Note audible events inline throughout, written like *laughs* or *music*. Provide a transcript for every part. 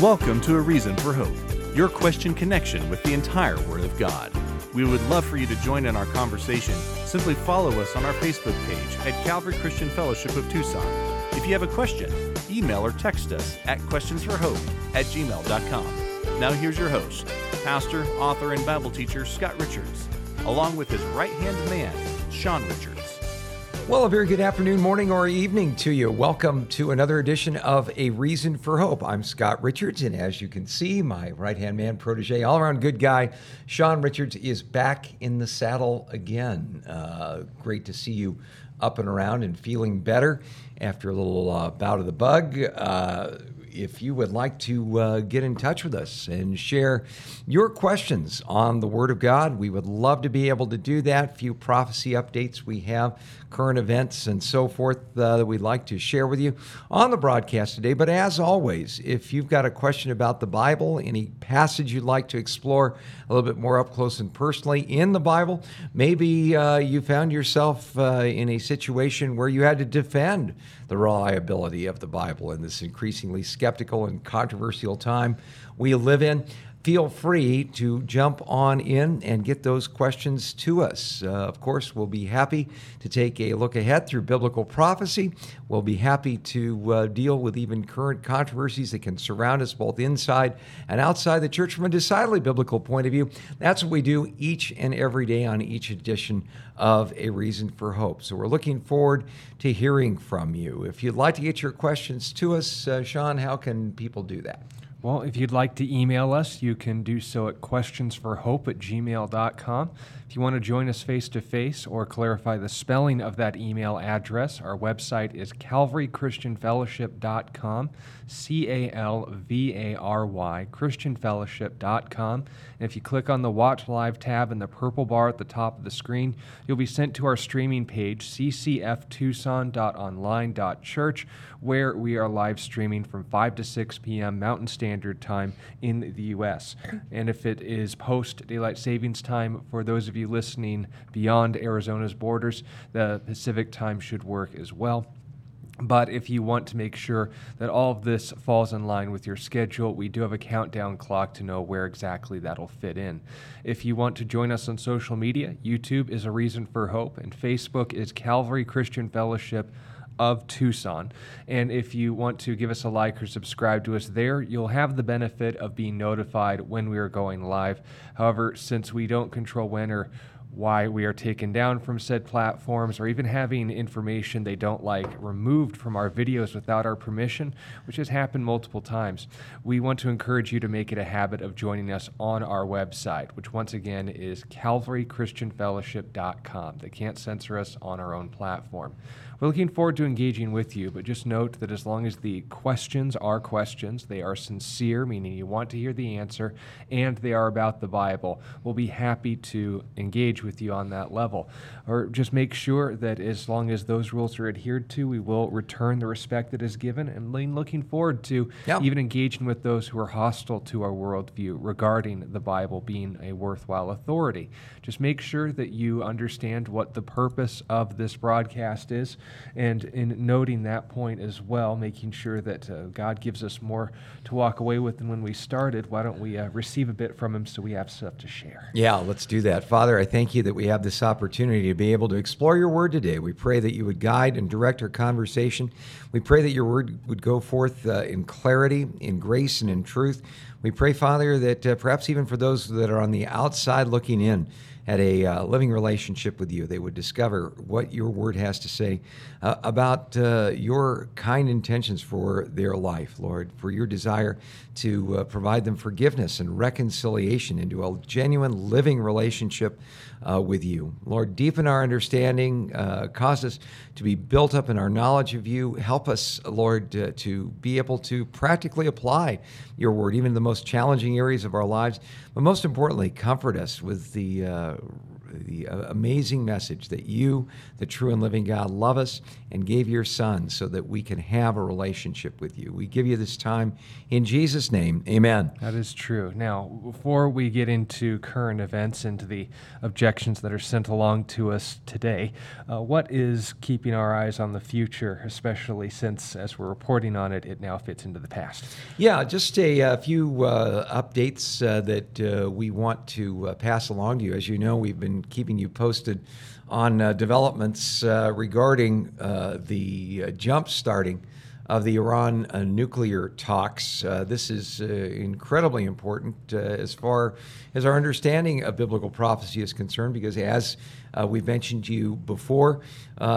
Welcome to A Reason for Hope, your question connection with the entire Word of God. We would love for you to join in our conversation. Simply follow us on our Facebook page at Calvary Christian Fellowship of Tucson. If you have a question, email or text us at questionsforhope at gmail.com. Now here's your host, pastor, author, and Bible teacher Scott Richards, along with his right hand man, Sean Richards. Well, a very good afternoon, morning, or evening to you. Welcome to another edition of A Reason for Hope. I'm Scott Richards, and as you can see, my right hand man, protege, all around good guy, Sean Richards, is back in the saddle again. Uh, great to see you up and around and feeling better after a little uh, bout of the bug. Uh, if you would like to uh, get in touch with us and share your questions on the Word of God, we would love to be able to do that. Few prophecy updates we have, current events, and so forth uh, that we'd like to share with you on the broadcast today. But as always, if you've got a question about the Bible, any passage you'd like to explore a little bit more up close and personally in the Bible, maybe uh, you found yourself uh, in a situation where you had to defend the reliability of the Bible in this increasingly skeptical and controversial time we live in feel free to jump on in and get those questions to us. Uh, of course, we'll be happy to take a look ahead through biblical prophecy. We'll be happy to uh, deal with even current controversies that can surround us both inside and outside the church from a decidedly biblical point of view. That's what we do each and every day on each edition of A Reason for Hope. So we're looking forward to hearing from you. If you'd like to get your questions to us, uh, Sean, how can people do that? Well, if you'd like to email us, you can do so at questionsforhope at gmail.com. If you want to join us face to face or clarify the spelling of that email address, our website is calvarychristianfellowship.com, C A L V A R Y, christianfellowship.com. And if you click on the Watch Live tab in the purple bar at the top of the screen, you'll be sent to our streaming page, ccftucson.online.church, where we are live streaming from 5 to 6 p.m. Mountain Standard Time in the U.S. And if it is post daylight savings time for those of you listening beyond Arizona's borders, the Pacific time should work as well. But if you want to make sure that all of this falls in line with your schedule, we do have a countdown clock to know where exactly that'll fit in. If you want to join us on social media, YouTube is a reason for hope, and Facebook is Calvary Christian Fellowship of Tucson. And if you want to give us a like or subscribe to us there, you'll have the benefit of being notified when we are going live. However, since we don't control when or why we are taken down from said platforms or even having information they don't like removed from our videos without our permission, which has happened multiple times. We want to encourage you to make it a habit of joining us on our website, which once again is calvarychristianfellowship.com. They can't censor us on our own platform. We're looking forward to engaging with you, but just note that as long as the questions are questions, they are sincere, meaning you want to hear the answer, and they are about the Bible, we'll be happy to engage with you on that level. Or just make sure that as long as those rules are adhered to, we will return the respect that is given, and looking forward to Yeah. even engaging with those who are hostile to our worldview regarding the Bible being a worthwhile authority. Just make sure that you understand what the purpose of this broadcast is, and in noting that point as well, making sure that uh, God gives us more to walk away with than when we started. Why don't we uh, receive a bit from Him so we have stuff to share? Yeah, let's do that. Father, I thank you that we have this opportunity to be able to explore your word today. We pray that you would guide and direct our conversation. We pray that your word would go forth uh, in clarity, in grace, and in truth. We pray, Father, that uh, perhaps even for those that are on the outside looking in, at a uh, living relationship with you, they would discover what your word has to say uh, about uh, your kind intentions for their life, Lord, for your desire to uh, provide them forgiveness and reconciliation into a genuine living relationship uh, with you. Lord, deepen our understanding, uh, cause us to be built up in our knowledge of you. Help us, Lord, uh, to be able to practically apply your word, even in the most challenging areas of our lives. But most importantly, comfort us with the uh, the uh, amazing message that you, the true and living God, love us and gave your Son so that we can have a relationship with you. We give you this time in Jesus' name. Amen. That is true. Now, before we get into current events and to the objections that are sent along to us today, uh, what is keeping our eyes on the future, especially since, as we're reporting on it, it now fits into the past? Yeah, just a, a few uh, updates uh, that uh, we want to uh, pass along to you. As you know, we've been keeping you posted on uh, developments uh, regarding uh, the uh, jump starting of the Iran uh, nuclear talks. This is incredibly important as far as our understanding of biblical prophecy is concerned, because as we've mentioned to you before,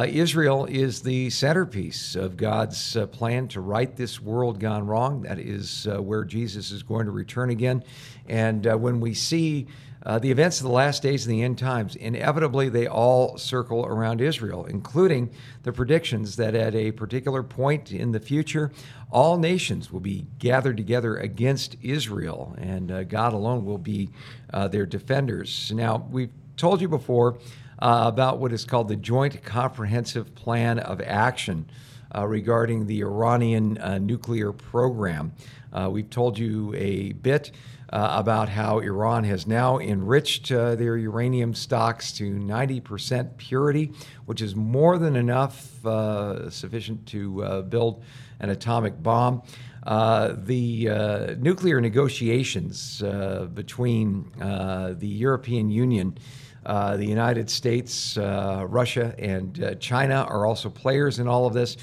Israel is the centerpiece of God's plan to right this world gone wrong. That is where Jesus is going to return again. And when we see uh, the events of the last days and the end times, inevitably they all circle around Israel, including the predictions that at a particular point in the future, all nations will be gathered together against Israel, and uh, God alone will be uh, their defenders. Now, we've told you before uh, about what is called the Joint Comprehensive Plan of Action. Uh, regarding the Iranian uh, nuclear program. Uh, we've told you a bit uh, about how Iran has now enriched uh, their uranium stocks to 90% purity, which is more than enough, uh, sufficient to uh, build an atomic bomb. Uh, the uh, nuclear negotiations between the European Union, uh, the United States, uh, Russia, and uh, China are also players in all of this.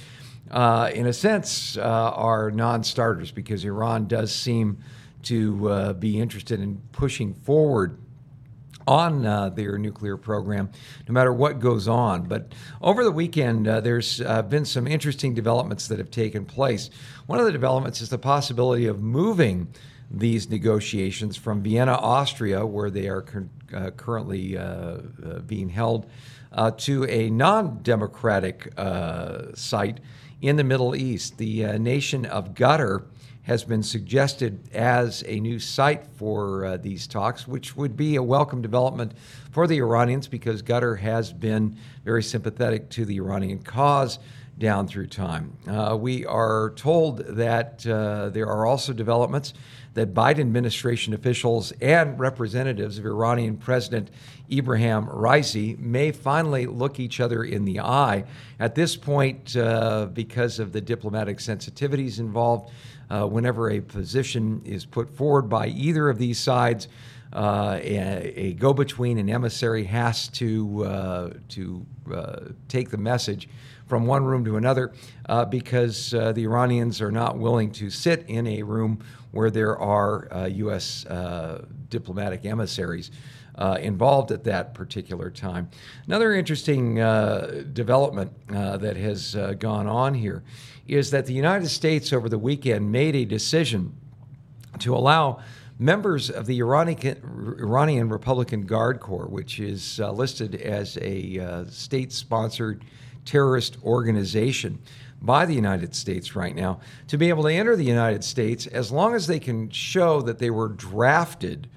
In a sense, are non starters because Iran does seem to uh, be interested in pushing forward on uh, their nuclear program, no matter what goes on. But over the weekend, uh, there's uh, been some interesting developments that have taken place. One of the developments is the possibility of moving these negotiations from Vienna, Austria, where they are cur- uh, currently uh, uh, being held, to a non democratic site in the Middle East. The nation of Qatar has been suggested as a new site for uh, these talks, which would be a welcome development for the Iranians because Qatar has been very sympathetic to the Iranian cause down through time. Uh, we are told that uh, there are also developments that Biden administration officials and representatives of Iranian President Ibrahim Raisi may finally look each other in the eye. At this point, uh, because of the diplomatic sensitivities involved, uh, whenever a position is put forward by either of these sides, uh, a, a go-between, an emissary, has to uh, to uh, take the message from one room to another uh, because uh, the Iranians are not willing to sit in a room where there are U.S. diplomatic emissaries. Uh, involved at that particular time. Another interesting uh, development uh, that has gone on here is that the United States over the weekend made a decision to allow members of the Iranian, Iranian Republican Guard Corps, which is uh, listed as a uh, state sponsored terrorist organization by the United States right now, to be able to enter the United States as long as they can show that they were drafted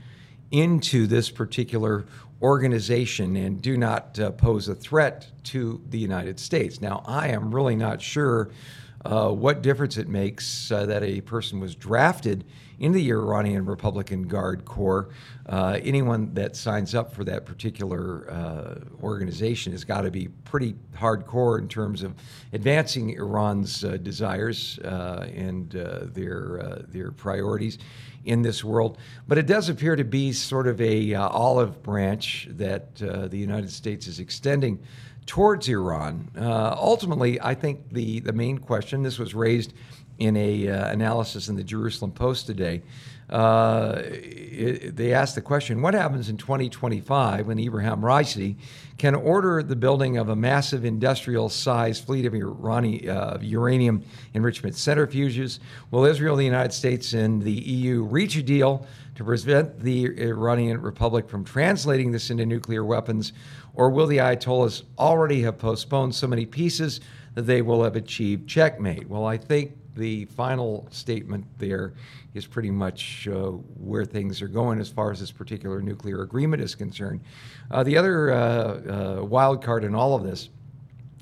into this particular organization and do not uh, pose a threat to the United States. Now, I am really not sure uh, what difference it makes uh, that a person was drafted into the Iranian Republican Guard Corps. Uh, anyone that signs up for that particular uh, organization has got to be pretty hardcore in terms of advancing Iran's uh, desires uh, and their their priorities in this world. But it does appear to be sort of a olive branch that the United States is extending towards Iran. Uh, ultimately, I think the, the main question, this was raised in a uh, analysis in the Jerusalem Post today. Uh, it, they asked the question: What happens in 2025 when Ibrahim Raisi can order the building of a massive industrial-sized fleet of Irani, uh, uranium enrichment centrifuges? Will Israel, the United States, and the EU reach a deal to prevent the Iranian Republic from translating this into nuclear weapons, or will the Ayatollahs already have postponed so many pieces that they will have achieved checkmate? Well, I think the final statement there is pretty much uh, where things are going as far as this particular nuclear agreement is concerned. Uh, the other uh, uh wild card in all of this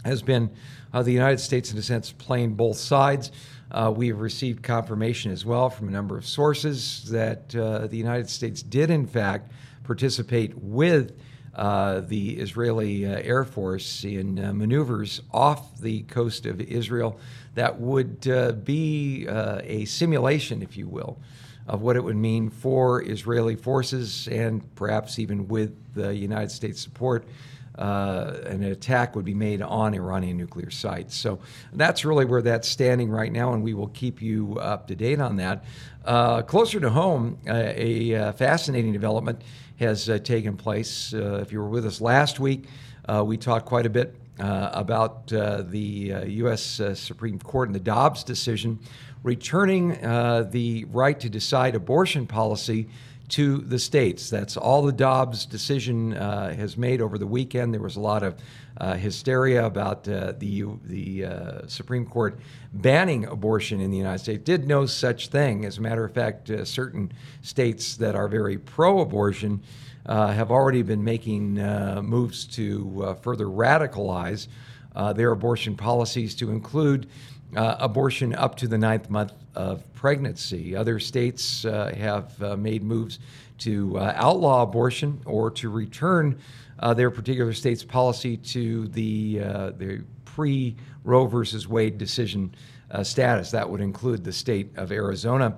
has been uh, the United States, in a sense, playing both sides. Uh, we have received confirmation as well from a number of sources that the United States did, in fact, participate with. Uh, the Israeli uh, Air Force in uh, maneuvers off the coast of Israel that would uh, be uh, a simulation, if you will, of what it would mean for Israeli forces and perhaps even with the United States support. an attack would be made on Iranian nuclear sites. So that's really where that's standing right now, and we will keep you up to date on that. closer to home, a fascinating development has uh, taken place. Uh, if you were with us last week, uh, we talked quite a bit uh, Uh, about uh, the uh, U.S. Uh, Supreme Court and the Dobbs decision returning the right to decide abortion policy to the states. That's all the Dobbs decision uh, has made over the weekend. There was a lot of uh, hysteria about uh, the the Supreme Court banning abortion in the United States. Did no such thing. As a matter of fact, certain states that are very pro-abortion have already been making moves to further radicalize their abortion policies to include uh, abortion up to the ninth month of pregnancy. Other states uh, have uh, made moves to uh, outlaw abortion or to return uh, their particular state's policy to the, uh, the pre Roe versus Wade decision status. That would include the state of Arizona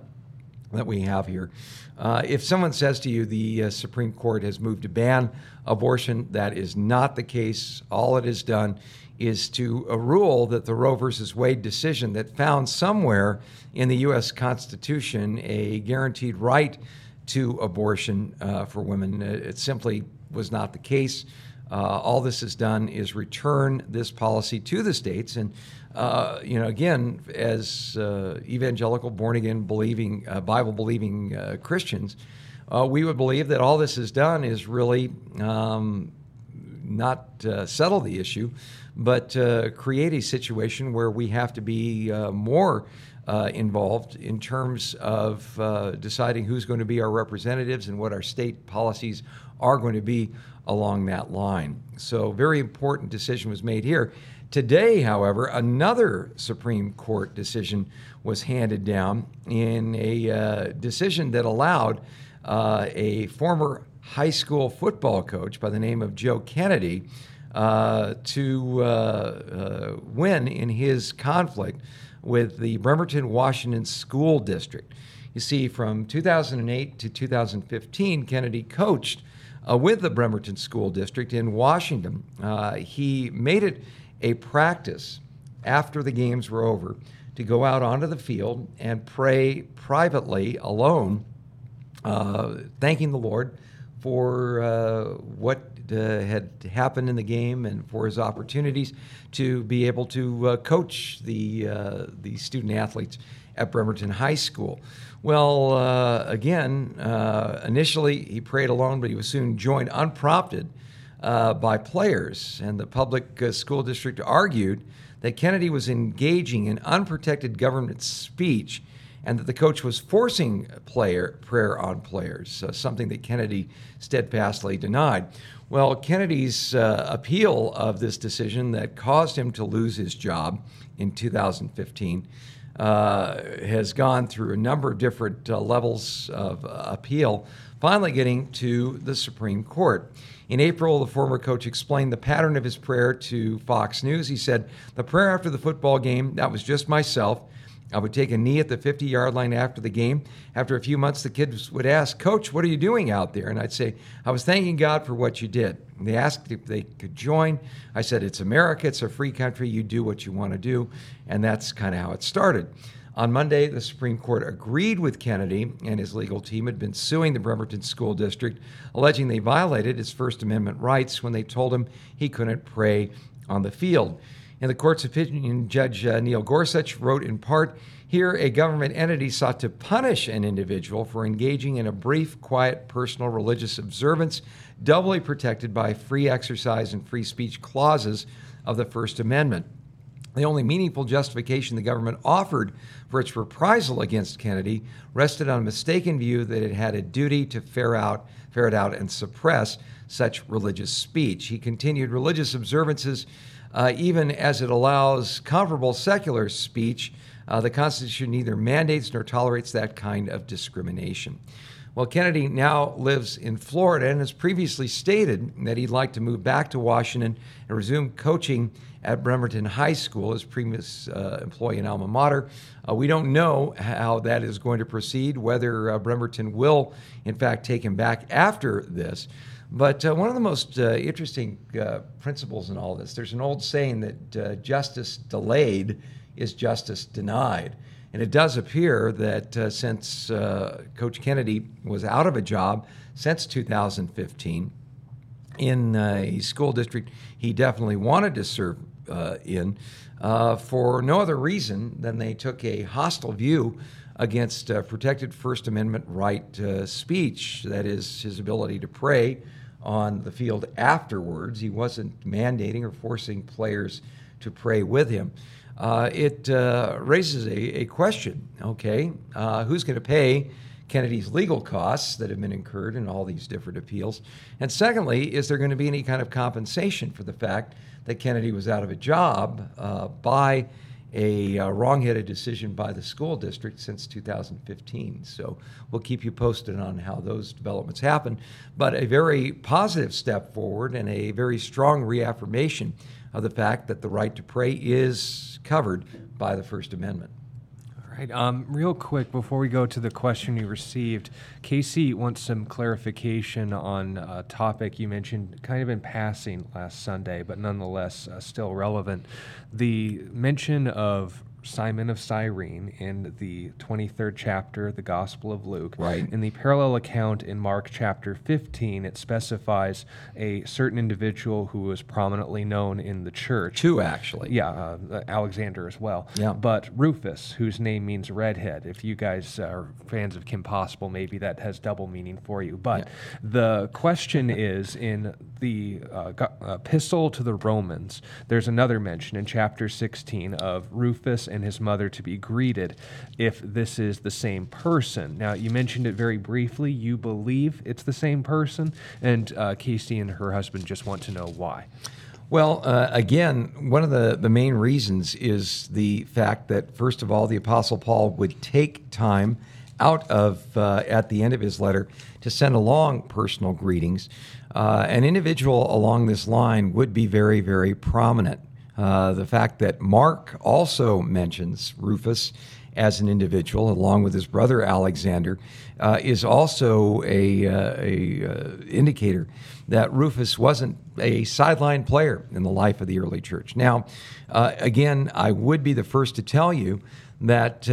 that we have here. Uh, if someone says to you the uh, Supreme Court has moved to ban abortion, that is not the case. All it has done is to a rule that the Roe versus Wade decision that found somewhere in the U.S. Constitution a guaranteed right to abortion uh, for women. It simply was not the case. Uh, all this has done is return this policy to the states. And, uh, you know, again, as uh, evangelical, born again, believing, uh, Bible believing uh, Christians, we would believe that all this has done is really um, not settle the issue, but uh, create a situation where we have to be uh, more uh, involved in terms of uh, deciding who's going to be our representatives and what our state policies are going to be along that line. So, very important decision was made here. Today, however, another Supreme Court decision was handed down in a uh, decision that allowed uh, a former high school football coach by the name of Joe Kennedy uh, to uh, uh, win in his conflict with the Bremerton, Washington School District. You see, from 2008 to 2015, Kennedy coached uh, with the Bremerton School District in Washington. Uh, he made it a practice after the games were over to go out onto the field and pray privately alone, uh, thanking the Lord for what uh, had happened in the game and for his opportunities to be able to uh, coach the, uh, the student athletes at Bremerton High School. Well, uh, again, uh, initially he prayed alone, but he was soon joined unprompted uh, by players. And the public school district argued that Kennedy was engaging in unprotected government speech and that the coach was forcing player prayer on players, uh, something that Kennedy steadfastly denied. Well, Kennedy's uh, appeal of this decision that caused him to lose his job in 2015 uh, has gone through a number of different uh, levels of appeal, finally getting to the Supreme Court. In April, the former coach explained the pattern of his prayer to Fox News. He said, The prayer after the football game, that was just myself. I would take a knee at the 50 yard line after the game. After a few months, the kids would ask, Coach, what are you doing out there? And I'd say, I was thanking God for what you did. And they asked if they could join. I said, It's America, it's a free country. You do what you want to do. And that's kind of how it started. On Monday, the Supreme Court agreed with Kennedy and his legal team had been suing the Bremerton School District, alleging they violated his First Amendment rights when they told him he couldn't pray on the field. In the court's opinion, Judge uh, Neil Gorsuch wrote in part Here, a government entity sought to punish an individual for engaging in a brief, quiet, personal religious observance, doubly protected by free exercise and free speech clauses of the First Amendment. The only meaningful justification the government offered for its reprisal against Kennedy rested on a mistaken view that it had a duty to ferret out, ferret out and suppress such religious speech. He continued religious observances, uh, even as it allows comparable secular speech. Uh, the Constitution neither mandates nor tolerates that kind of discrimination. Well, Kennedy now lives in Florida and has previously stated that he'd like to move back to Washington and resume coaching at Bremerton High School, his previous uh, employee and alma mater. Uh, we don't know how that is going to proceed, whether uh, Bremerton will, in fact, take him back after this. But uh, one of the most uh, interesting uh, principles in all this, there's an old saying that justice delayed is justice denied. And it does appear that uh, since uh, Coach Kennedy was out of a job since 2015 in uh, a school district he definitely wanted to serve uh, in, uh, for no other reason than they took a hostile view against uh, protected First Amendment right speech, that is, his ability to pray on the field afterwards. He wasn't mandating or forcing players to pray with him uh, it uh, raises a, a, question okay, uh, who's going to pay Kennedy's legal costs that have been incurred in all these different appeals? And secondly, is there going to be any kind of compensation for the fact that Kennedy was out of a job uh, by a uh, wrong-headed decision by the school district since 2015. So we'll keep you posted on how those developments happen. But a very positive step forward and a very strong reaffirmation of the fact that the right to pray is covered by the First Amendment. Right. Um, real quick, before we go to the question you received, Casey wants some clarification on a topic you mentioned kind of in passing last Sunday, but nonetheless uh, still relevant. The mention of Simon of Cyrene in the 23rd chapter, the Gospel of Luke. Right. In the parallel account in Mark chapter 15, it specifies a certain individual who was prominently known in the church. Two, actually. Yeah, uh, Alexander as well. Yeah. But Rufus, whose name means redhead. If you guys are fans of Kim Possible, maybe that has double meaning for you. But yeah. the question is in the uh, epistle to the Romans, there's another mention in chapter 16 of Rufus and his mother to be greeted if this is the same person. Now, you mentioned it very briefly. You believe it's the same person, and uh, Casey and her husband just want to know why. Well, uh, again, one of the, the main reasons is the fact that, first of all, the Apostle Paul would take time out of, uh, at the end of his letter, to send along personal greetings. Uh, an individual along this line would be very, very prominent. Uh, the fact that Mark also mentions Rufus as an individual, along with his brother Alexander, uh, is also a, uh, a uh, indicator that Rufus wasn't a sideline player in the life of the early church. Now, uh, again, I would be the first to tell you that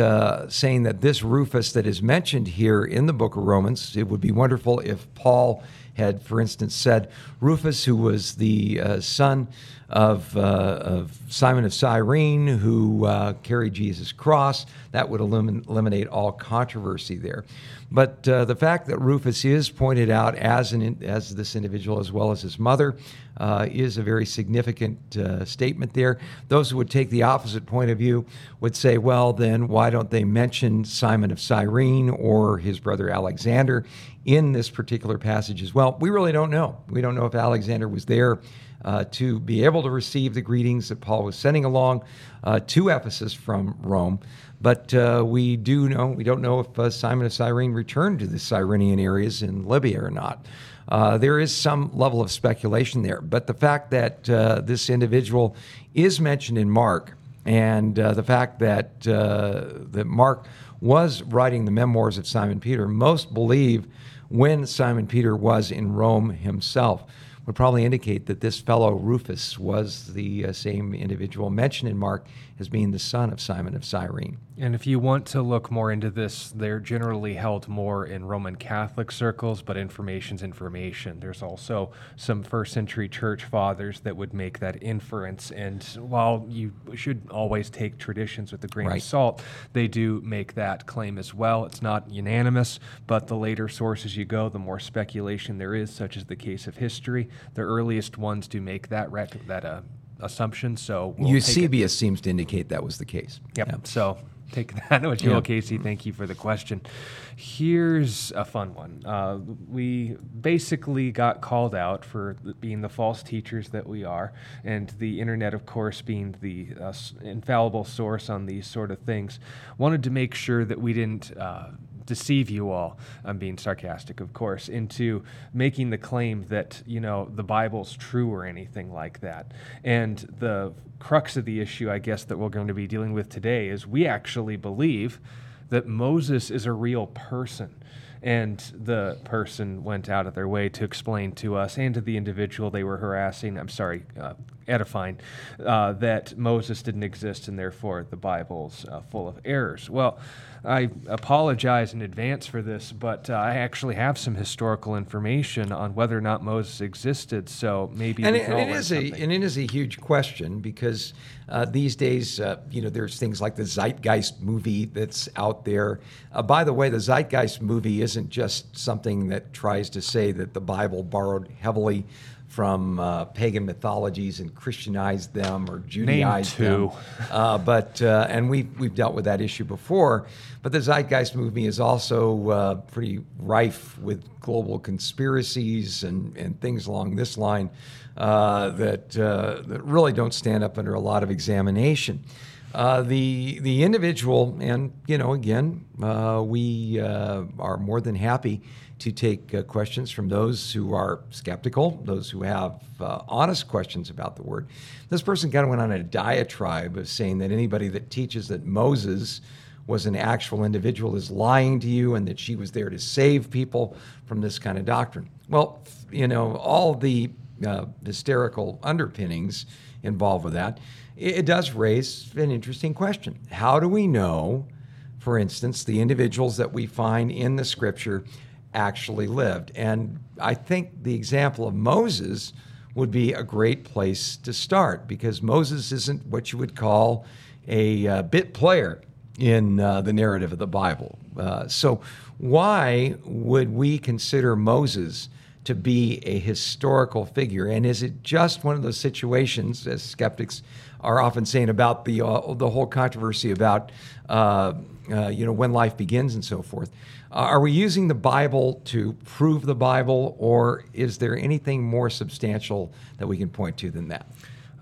saying that this Rufus that is mentioned here in the book of Romans, it would be wonderful if Paul had, for instance, said Rufus, who was the son of, uh, of Simon of Cyrene, who uh, carried Jesus' cross. That would eliminate all controversy there. But uh, the fact that Rufus is pointed out as, an, as this individual, as well as his mother, uh, is a very significant uh, statement there. Those who would take the opposite point of view would say, well, then why don't they mention Simon of Cyrene or his brother Alexander in this particular passage as well? We really don't know. We don't know if Alexander was there uh, to be able to receive the greetings that Paul was sending along uh, to Ephesus from Rome. But uh, we do know, we don't know if uh, Simon of Cyrene returned to the Cyrenian areas in Libya or not. Uh, there is some level of speculation there. But the fact that uh, this individual is mentioned in Mark, and the fact that, that Mark was writing the memoirs of Simon Peter, most believe when Simon Peter was in Rome himself would probably indicate that this fellow Rufus was the uh, same individual mentioned in Mark as being the son of Simon of Cyrene. And if you want to look more into this, they're generally held more in Roman Catholic circles, but information's information. There's also some first century church fathers that would make that inference. And while you should always take traditions with a grain right. of salt, they do make that claim as well. It's not unanimous, but the later sources you go, the more speculation there is, such as the case of history. The earliest ones do make that rec- that uh, assumption. So we'll Eusebius seems to indicate that was the case. Yep. Yeah. So take that *laughs* what you Yeah. Casey. Thank you for the question. Here's a fun one. Uh, we basically got called out for being the false teachers that we are, and the internet, of course, being the uh, infallible source on these sort of things. Wanted to make sure that we didn't. Uh, deceive you all. I'm being sarcastic of course into making the claim that you know the bible's true or anything like that. And the crux of the issue i guess that we're going to be dealing with today is we actually believe that moses is a real person. And the person went out of their way to explain to us and to the individual they were harassing i'm sorry uh, edifying uh, that moses didn't exist and therefore the bible's uh, full of errors. Well I apologize in advance for this, but uh, I actually have some historical information on whether or not Moses existed. So maybe and it, can and it is a and it is a huge question because uh, these days, uh, you know, there's things like the Zeitgeist movie that's out there. Uh, by the way, the Zeitgeist movie isn't just something that tries to say that the Bible borrowed heavily from uh, pagan mythologies and Christianized them or Judaized them. Uh, but uh, and we we've dealt with that issue before. But the Zeitgeist movement is also uh, pretty rife with global conspiracies and, and things along this line uh, that uh, that really don't stand up under a lot of examination. Uh, the the individual, and you know, again, uh, we uh, are more than happy to take uh, questions from those who are skeptical, those who have uh, honest questions about the word. This person kind of went on a diatribe of saying that anybody that teaches that Moses was an actual individual is lying to you and that she was there to save people from this kind of doctrine. Well, you know, all the uh, hysterical underpinnings involved with that, it, it does raise an interesting question. How do we know, for instance, the individuals that we find in the scripture actually lived? And I think the example of Moses would be a great place to start because Moses isn't what you would call a uh, bit player in uh, the narrative of the Bible. Uh, so, why would we consider Moses to be a historical figure? And is it just one of those situations, as skeptics are often saying about the uh, the whole controversy about uh, uh, you know when life begins and so forth? Uh, are we using the Bible to prove the Bible, or is there anything more substantial that we can point to than that?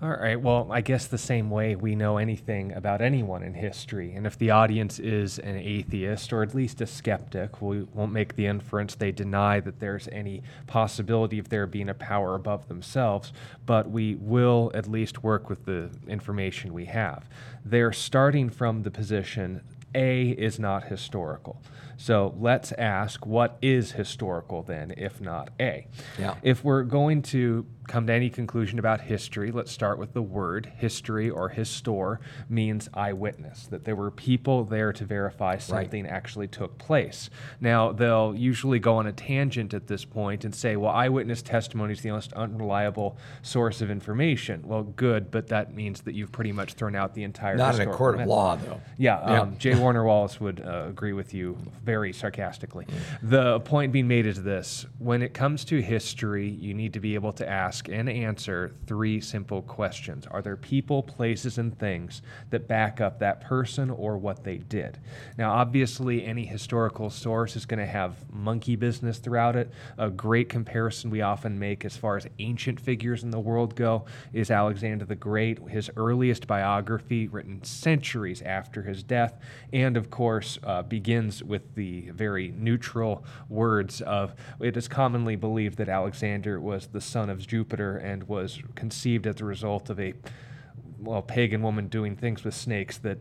All right. Well, I guess the same way we know anything about anyone in history. And if the audience is an atheist or at least a skeptic, we won't make the inference they deny that there's any possibility of there being a power above themselves, but we will at least work with the information we have. They're starting from the position A is not historical. So let's ask what is historical then, if not A? Yeah. If we're going to come to any conclusion about history, let's start with the word history or histor means eyewitness, that there were people there to verify something actually took place. Now, they'll usually go on a tangent at this point and say, well, eyewitness testimony is the most unreliable source of information. Well, good, but that means that you've pretty much thrown out the entire Not in a court of method. law, though. Yeah, Yeah. um, J. Warner Wallace would uh, agree with you very sarcastically. The point being made is this when it comes to history, you need to be able to ask and answer three simple questions Are there people, places, and things that back up that person or what they did? Now, obviously, any historical source is going to have monkey business throughout it. A great comparison we often make as far as ancient figures in the world go is Alexander the Great, his earliest biography, written centuries after his death, and of course, uh, begins with the very neutral words of it is commonly believed that Alexander was the son of Jupiter and was conceived as a result of a well, pagan woman doing things with snakes that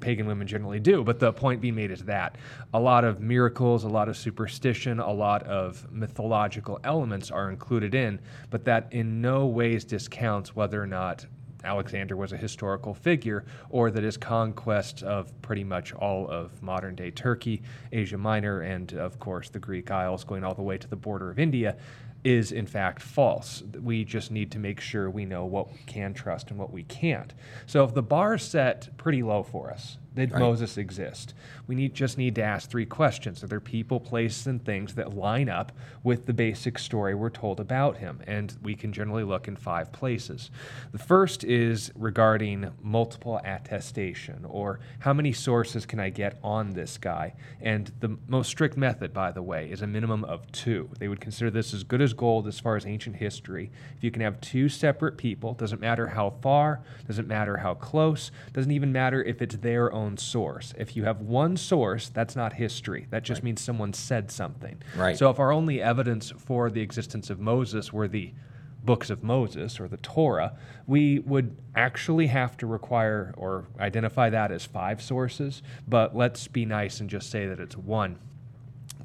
pagan women generally do. But the point being made is that a lot of miracles, a lot of superstition, a lot of mythological elements are included in, but that in no ways discounts whether or not Alexander was a historical figure or that his conquest of pretty much all of modern day Turkey, Asia Minor, and of course the Greek Isles going all the way to the border of India is in fact false. We just need to make sure we know what we can trust and what we can't. So if the bar is set pretty low for us, did right. Moses exist? We need just need to ask three questions. Are there people, places, and things that line up with the basic story we're told about him? And we can generally look in five places. The first is regarding multiple attestation, or how many sources can I get on this guy? And the most strict method, by the way, is a minimum of two. They would consider this as good as gold as far as ancient history. If you can have two separate people, doesn't matter how far, doesn't matter how close, doesn't even matter if it's their own source. If you have one source, that's not history. That just right. means someone said something. Right. So if our only evidence for the existence of Moses were the books of Moses or the Torah, we would actually have to require or identify that as five sources. But let's be nice and just say that it's one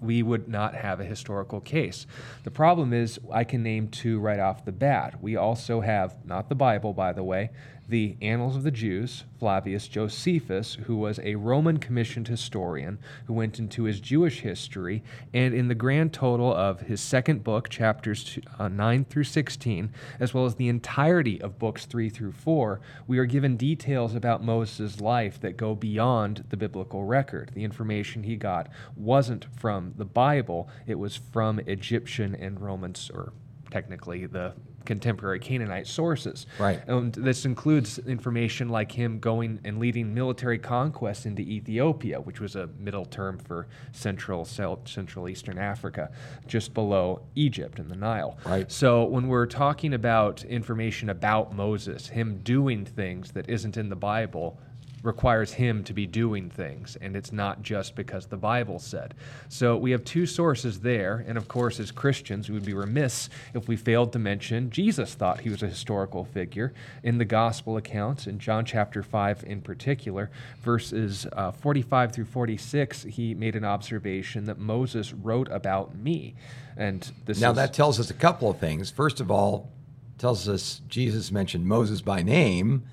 we would not have a historical case. The problem is, I can name two right off the bat. We also have, not the Bible, by the way, the Annals of the Jews, Flavius Josephus, who was a Roman commissioned historian who went into his Jewish history, and in the grand total of his second book, chapters uh, 9 through 16, as well as the entirety of books 3 through 4, we are given details about Moses' life that go beyond the biblical record. The information he got wasn't from the Bible, it was from Egyptian and Roman, or technically the contemporary Canaanite sources. Right. Um, and this includes information like him going and leading military conquests into Ethiopia, which was a middle term for Central Central Eastern Africa, just below Egypt and the Nile. Right. So when we're talking about information about Moses, him doing things that isn't in the Bible, requires him to be doing things, and it's not just because the Bible said. So we have two sources there, and of course, as Christians, we would be remiss if we failed to mention Jesus thought he was a historical figure in the gospel accounts, in John chapter 5 in particular, verses uh, 45 through 46, he made an observation that Moses wrote about me. And this now is, that tells us a couple of things. First of all, tells us Jesus mentioned Moses by name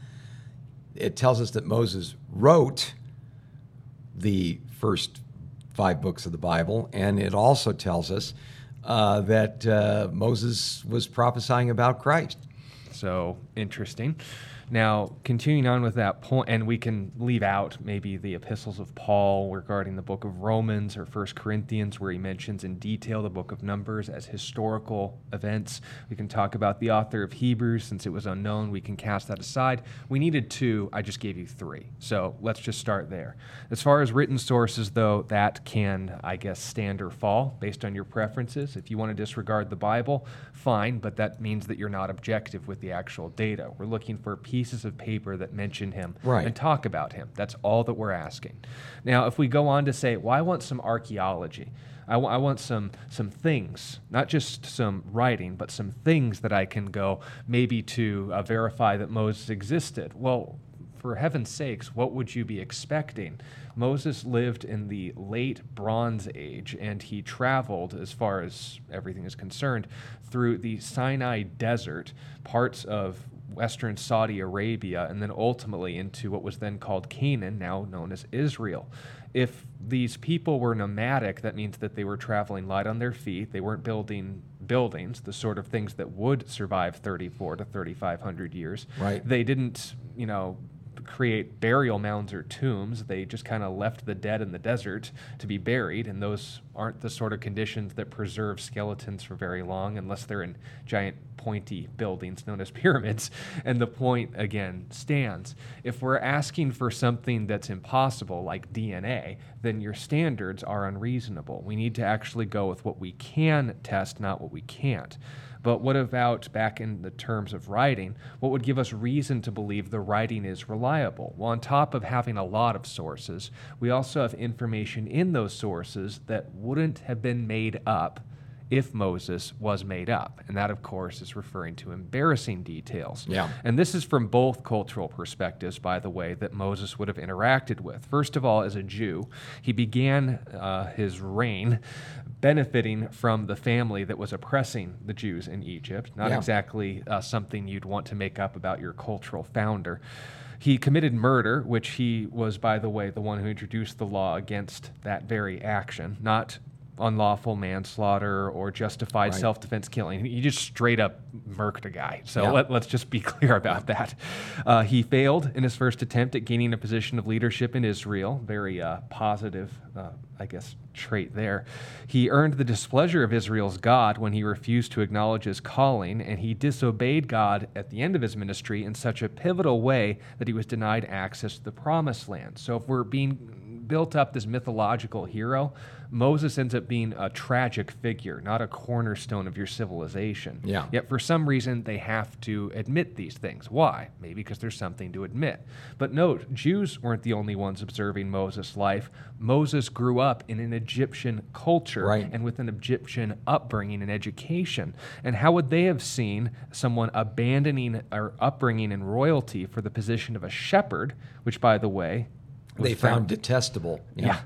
it tells us that Moses wrote the first five books of the Bible, and it also tells us uh, that uh, Moses was prophesying about Christ. So interesting. Now, continuing on with that point, and we can leave out maybe the epistles of Paul regarding the book of Romans or First Corinthians, where he mentions in detail the book of Numbers as historical events. We can talk about the author of Hebrews, since it was unknown, we can cast that aside. We needed two, I just gave you three. So let's just start there. As far as written sources, though, that can, I guess, stand or fall based on your preferences. If you want to disregard the Bible, fine, but that means that you're not objective with the actual data. We're looking for people pieces of paper that mention him right. and talk about him. That's all that we're asking. Now, if we go on to say, well, I want some archaeology. I, w- I want some some things, not just some writing, but some things that I can go maybe to uh, verify that Moses existed. Well, for heaven's sakes, what would you be expecting? Moses lived in the late Bronze Age and he traveled, as far as everything is concerned, through the Sinai Desert, parts of western Saudi Arabia, and then ultimately into what was then called Canaan, now known as Israel. If these people were nomadic, that means that they were traveling light on their feet. They weren't building buildings, the sort of things that would survive 34 to 3,500 years. Right. They didn't, you know, create burial mounds or tombs. They just kind of left the dead in the desert to be buried, and those aren't the sort of conditions that preserve skeletons for very long unless they're in giant pointy buildings known as *laughs* pyramids. And the point, again, stands. If we're asking for something that's impossible, like DNA, then your standards are unreasonable. We need to actually go with what we can test, not what we can't. But what about back in the terms of writing? What would give us reason to believe the writing is reliable? Well, on top of having a lot of sources, we also have information in those sources that wouldn't have been made up if Moses was made up. And that, of course, is referring to embarrassing details. Yeah. And this is from both cultural perspectives, by the way, that Moses would have interacted with. First of all, as a Jew, he began uh, his reign benefiting from the family that was oppressing the Jews in Egypt. Not yeah. exactly uh, something you'd want to make up about your cultural founder. He committed murder, which he was, by the way, the one who introduced the law against that very action, not unlawful manslaughter or justified Right. self-defense killing. He just straight up murked a guy. So Yeah. let, let's just be *laughs* clear about that. Uh, he failed in his first attempt at gaining a position of leadership in Israel. Very uh, positive, uh, I guess, trait there. He earned the displeasure of Israel's God when he refused to acknowledge his calling, and he disobeyed God at the end of his ministry in such a pivotal way that he was denied access to the promised land. So if we're being built up this mythological hero, Moses ends up being a tragic figure, not a cornerstone of your civilization. Yeah. Yet for some reason, they have to admit these things. Why? Maybe because there's something to admit. But note, Jews weren't the only ones observing Moses' life. Moses grew up in an Egyptian culture Right. and with an Egyptian upbringing and education. And how would they have seen someone abandoning or upbringing in royalty for the position of a shepherd, which, by the way, They found detestable. yeah.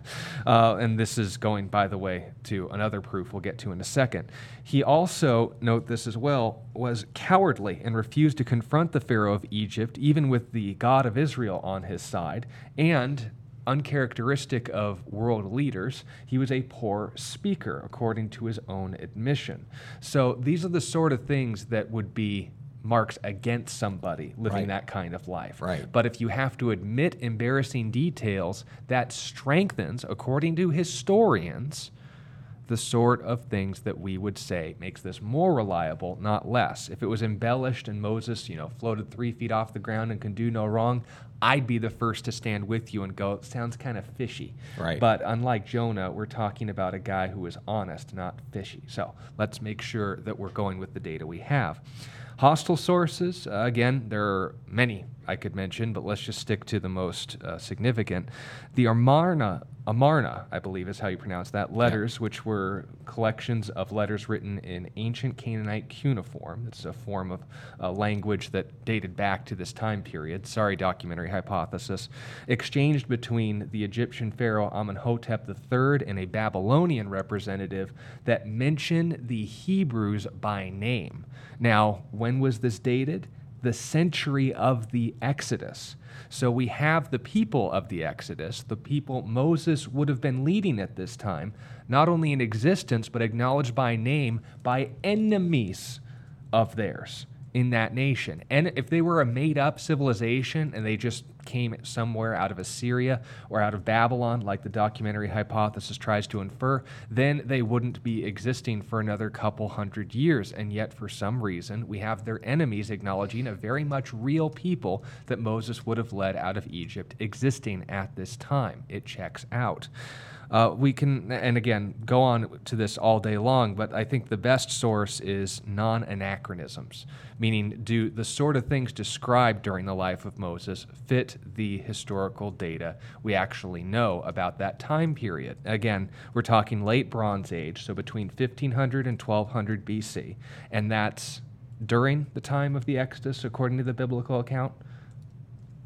Uh, and this is going, by the way, to another proof we'll get to in a second. He also, note this as well, was cowardly and refused to confront the Pharaoh of Egypt, even with the God of Israel on his side. And uncharacteristic of world leaders, he was a poor speaker, according to his own admission. So these are the sort of things that would be marks against somebody living Right. that kind of life. Right. But if you have to admit embarrassing details, that strengthens, according to historians, the sort of things that we would say makes this more reliable, not less. If it was embellished and Moses, you know, floated three feet off the ground and can do no wrong, I'd be the first to stand with you and go, it sounds kind of fishy. Right. But unlike Jonah, we're talking about a guy who is honest, not fishy. So let's make sure that we're going with the data we have. Hostile sources, uh, again, there are many I could mention, but let's just stick to the most uh, significant. The Amarna, Amarna, I believe is how you pronounce that, letters, which were collections of letters written in ancient Canaanite cuneiform. It's a form of uh, language that dated back to this time period. Sorry, documentary hypothesis. Exchanged between the Egyptian pharaoh Amenhotep III and a Babylonian representative that mention the Hebrews by name. Now, when was this dated? The century of the Exodus. So we have the people of the Exodus, the people Moses would have been leading at this time, not only in existence, but acknowledged by name by enemies of theirs in that nation. And if they were a made up civilization and they just came somewhere out of Assyria or out of Babylon, like the documentary hypothesis tries to infer, then they wouldn't be existing for another couple hundred years. And yet, for some reason, we have their enemies acknowledging a very much real people that Moses would have led out of Egypt existing at this time. It checks out. Uh, we can, and again, go on to this all day long, but I think the best source is non anachronisms, meaning do the sort of things described during the life of Moses fit the historical data we actually know about that time period? Again, we're talking late Bronze Age, so between 1500 and 1200 BC, and that's during the time of the Exodus, according to the biblical account.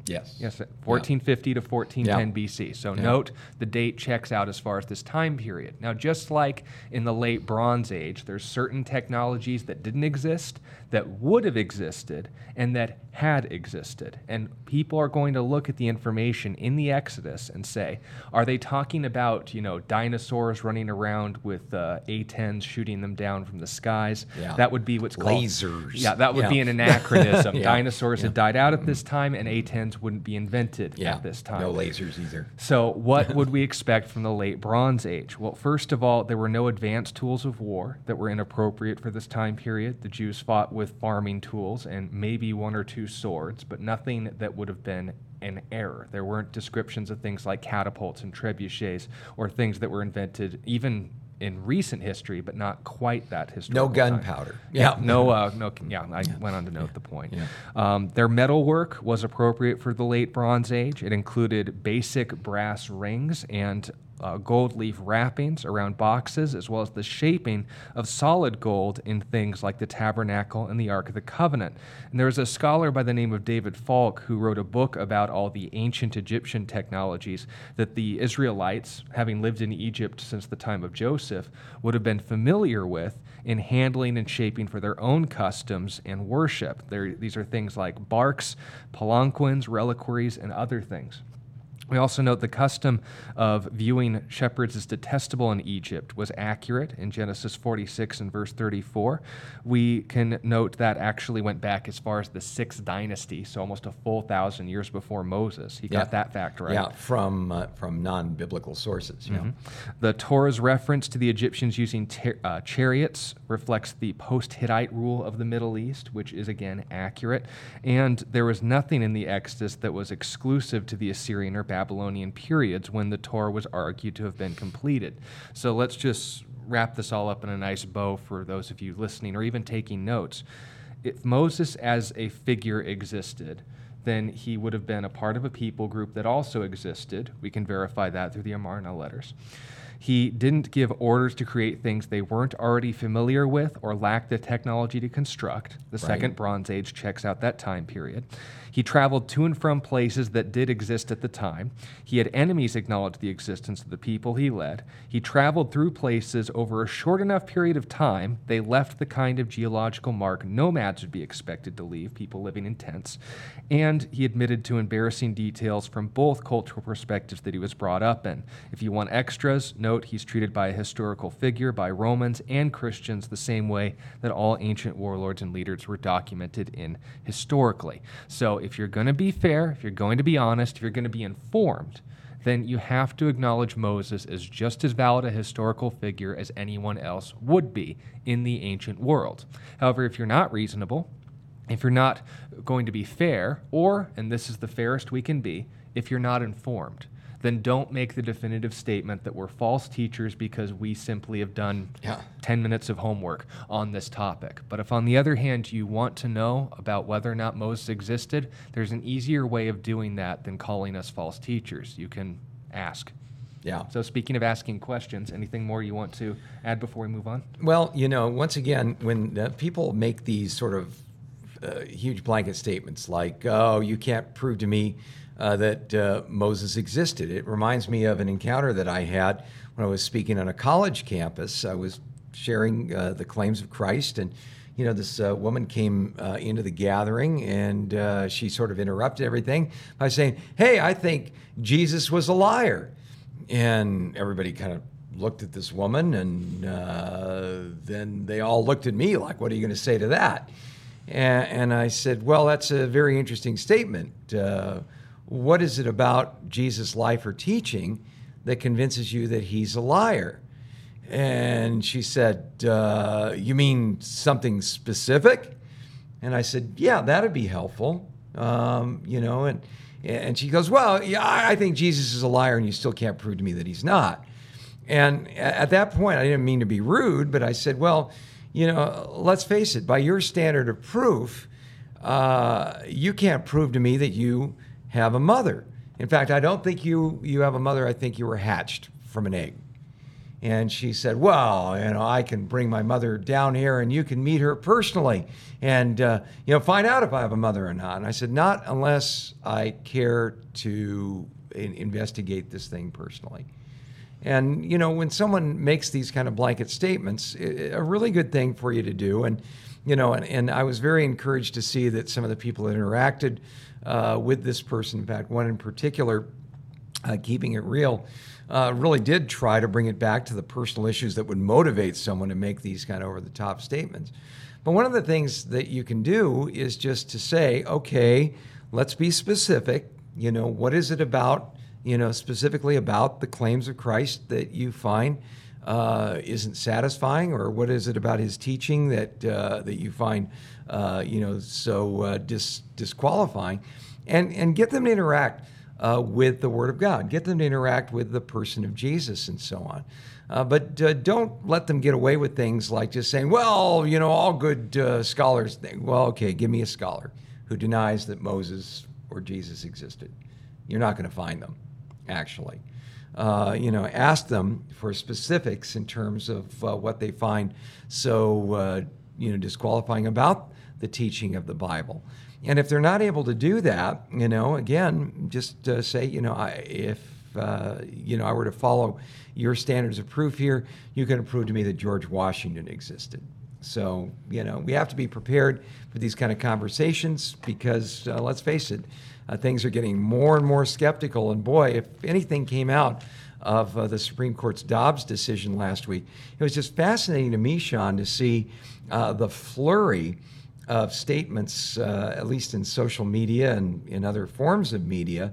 Yes. Yes, 1450 to 1410 Yeah. BC. So Yeah. note the date checks out as far as this time period. Now, just like in the late Bronze Age, there's certain technologies that didn't exist that would have existed and that had existed. And people are going to look at the information in the Exodus and say, are they talking about, you know, dinosaurs running around with uh, A-10s shooting them down from the skies? Yeah. That would be what's called Lasers. Yeah, that would Yeah. be an anachronism. *laughs* Yeah. Dinosaurs had died out at this time, and A-10s wouldn't be invented at this time. No lasers either. So, what *laughs* would we expect from the late Bronze Age? Well, first of all, there were no advanced tools of war that were inappropriate for this time period. The Jews fought with farming tools and maybe one or two swords, but nothing that would have been an error. There weren't descriptions of things like catapults and trebuchets or things that were invented even in recent history, but not quite that No historical. time. gunpowder. Yeah. No, uh, no, *laughs* yeah, I went on to note the point. Yeah. Um, their metalwork was appropriate for the late Bronze Age. It included basic brass rings and uh, gold leaf wrappings around boxes, as well as the shaping of solid gold in things like the tabernacle and the Ark of the Covenant. And there was a scholar by the name of David Falk who wrote a book about all the ancient Egyptian technologies that the Israelites, having lived in Egypt since the time of Joseph, would have been familiar with in handling and shaping for their own customs and worship. There, these are things like barks, palanquins, reliquaries, and other things. We also note the custom of viewing shepherds as detestable in Egypt was accurate in Genesis 46 and verse 34. We can note that actually went back as far as the sixth dynasty, so almost a full thousand years before Moses. He Yeah. got that fact right. Yeah, from uh, from non-biblical sources. Yeah. The Torah's reference to the Egyptians using ter- uh, chariots reflects the post Hittite rule of the Middle East, which is again accurate. And there was nothing in the Exodus that was exclusive to the Assyrian or Babylonian periods when the Torah was argued to have been completed. So let's just wrap this all up in a nice bow for those of you listening or even taking notes. If Moses as a figure existed, then he would have been a part of a people group that also existed. We can verify that through the Amarna letters. He didn't give orders to create things they weren't already familiar with or lacked the technology to construct. The Second Bronze Age checks out that time period. He traveled to and from places that did exist at the time. He had enemies acknowledge the existence of the people he led. He traveled through places over a short enough period of time, they left the kind of geological mark nomads would be expected to leave, people living in tents. And he admitted to embarrassing details from both cultural perspectives that he was brought up in. If you want extras, note he's treated by a historical figure, by Romans and Christians, the same way that all ancient warlords and leaders were documented in historically. So if you're going to be fair, if you're going to be honest, if you're going to be informed, then you have to acknowledge Moses as just as valid a historical figure as anyone else would be in the ancient world. However, if you're not reasonable, if you're not going to be fair, or, and this is the fairest we can be, if you're not informed, then don't make the definitive statement that we're false teachers because we simply have done Yeah. 10 minutes of homework on this topic. But if, on the other hand, you want to know about whether or not Moses existed, there's an easier way of doing that than calling us false teachers. You can ask. Yeah. So, speaking of asking questions, anything more you want to add before we move on? Well, you know, once again, when uh, people make these sort of uh, huge blanket statements like, oh, you can't prove to me uh, that uh, Moses existed, it reminds me of an encounter that I had when I was speaking on a college campus. I was sharing uh, the claims of Christ, and, you know, this uh, woman came uh, into the gathering and uh, she sort of interrupted everything by saying, hey, I think Jesus was a liar. And everybody kind of looked at this woman, and then they all looked at me like, "What are you going to say to that?" And, and I said, "Well, that's a very interesting statement. What is it about Jesus' life or teaching that convinces you that he's a liar?" And she said, uh, "You mean something specific?" And I said, "Yeah, that'd be helpful." Um, you know, and and she goes, "Well, yeah, I I think Jesus is a liar, and you still can't prove to me that he's not." And at that point, I didn't mean to be rude, but I said, "Well, you know, let's face it. By your standard of proof, uh, you can't prove to me that you have a mother. In fact, I don't think you you have a mother. I think you were hatched from an egg." And she said, Well, you know, I can bring my mother down here and you can meet her personally and, uh, you know, find out if I have a mother or not. And I said, Not unless I care to in- investigate this thing personally. And, you know, when someone makes these kind of blanket statements, a really good thing for you to do. And, you know, and, and I was very encouraged to see that some of the people that interacted uh, with this person, in fact, one in particular, uh, keeping it real, uh, really did try to bring it back to the personal issues that would motivate someone to make these kind of over the top statements. But one of the things that you can do is just to say, okay, let's be specific. You know, what is it about, you know, specifically about the claims of Christ that you find uh, isn't satisfying, or what is it about his teaching that uh, that you find, uh, you know, so uh, dis- disqualifying, and and get them to interact uh, with the Word of God. Get them to interact with the person of Jesus and so on. Uh, but uh, don't let them get away with things like just saying, well, you know, all good uh, scholars think, well, okay, give me a scholar who denies that Moses or Jesus existed. You're not going to find them, actually. Uh, you know, ask them for specifics in terms of uh, what they find so, uh, you know, disqualifying about the teaching of the Bible. And if they're not able to do that, you know, again, just uh, say, you know, I, if uh, you know I were to follow your standards of proof here, you can prove to me that George Washington existed. So, you know, we have to be prepared for these kind of conversations because, uh, let's face it, uh, things are getting more and more skeptical. And boy, if anything came out of uh, the Supreme Court's Dobbs decision last week, it was just fascinating to me, Sean, to see uh, the flurry of statements, uh, at least in social media and in other forms of media,